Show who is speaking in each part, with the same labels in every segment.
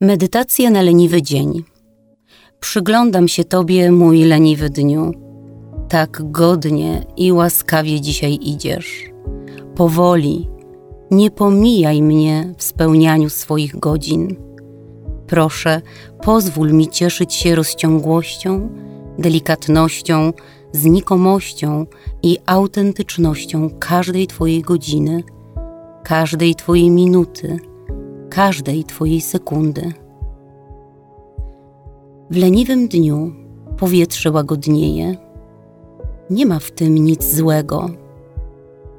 Speaker 1: Medytacja na leniwy dzień. Przyglądam się Tobie, mój leniwy dniu. Tak godnie i łaskawie dzisiaj idziesz. Powoli, nie pomijaj mnie w spełnianiu swoich godzin. Proszę, pozwól mi cieszyć się rozciągłością, delikatnością, znikomością i autentycznością każdej Twojej godziny, każdej Twojej minuty każdej Twojej sekundy. W leniwym dniu powietrze łagodnieje. Nie ma w tym nic złego.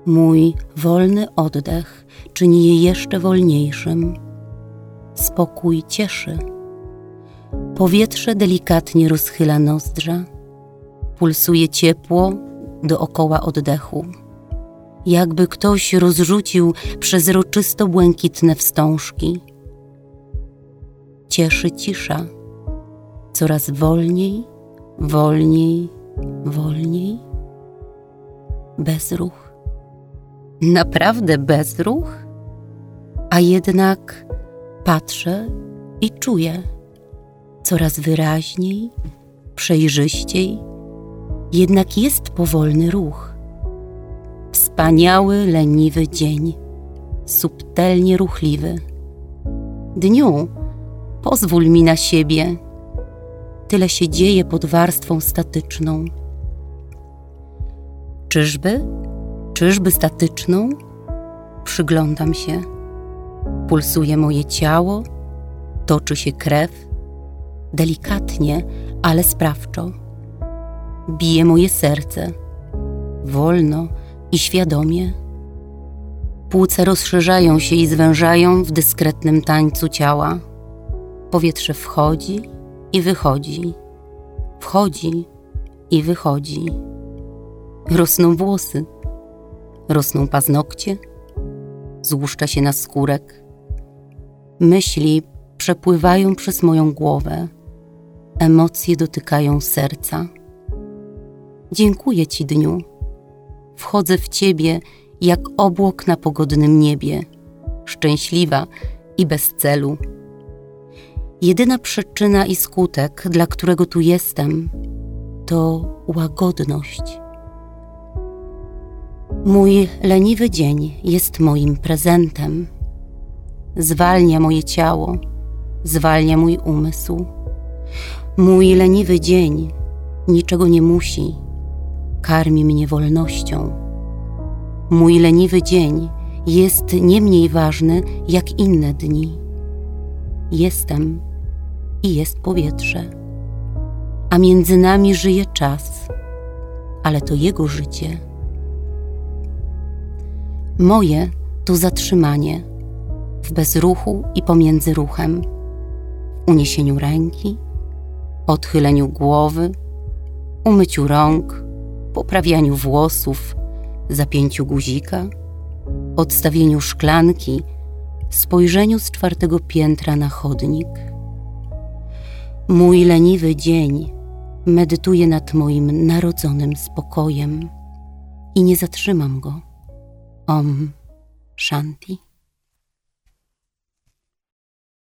Speaker 1: Mój wolny oddech czyni je jeszcze wolniejszym. Spokój cieszy. Powietrze delikatnie rozchyla nozdrza. Pulsuje ciepło dookoła oddechu jakby ktoś rozrzucił przezroczysto błękitne wstążki. Cieszy cisza, coraz wolniej, wolniej, wolniej. Bezruch. Naprawdę bezruch? A jednak patrzę i czuję coraz wyraźniej, przejrzyściej, jednak jest powolny ruch Wspaniały, leniwy dzień, subtelnie ruchliwy. Dniu, pozwól mi na siebie. Tyle się dzieje pod warstwą statyczną. Czyżby? Czyżby statyczną? Przyglądam się. Pulsuje moje ciało, toczy się krew, delikatnie, ale sprawczo. Bije moje serce, wolno, i świadomie. Płuca rozszerzają się i zwężają w dyskretnym tańcu ciała. Powietrze wchodzi i wychodzi, wchodzi i wychodzi. Rosną włosy, rosną paznokcie, złuszcza się na skórek. Myśli przepływają przez moją głowę, emocje dotykają serca. Dziękuję Ci, dniu wchodzę w Ciebie jak obłok na pogodnym niebie, szczęśliwa i bez celu. Jedyna przyczyna i skutek, dla którego tu jestem, to łagodność. Mój leniwy dzień jest moim prezentem. Zwalnia moje ciało, zwalnia mój umysł. Mój leniwy dzień niczego nie musi, karmi mnie wolnością. Mój leniwy dzień jest nie mniej ważny jak inne dni. Jestem i jest powietrze, a między nami żyje czas, ale to jego życie. Moje to zatrzymanie w bezruchu i pomiędzy ruchem, w uniesieniu ręki, odchyleniu głowy, umyciu rąk poprawianiu włosów, zapięciu guzika, odstawieniu szklanki, spojrzeniu z czwartego piętra na chodnik. Mój leniwy dzień medytuje nad moim narodzonym spokojem i nie zatrzymam go. Om Shanti.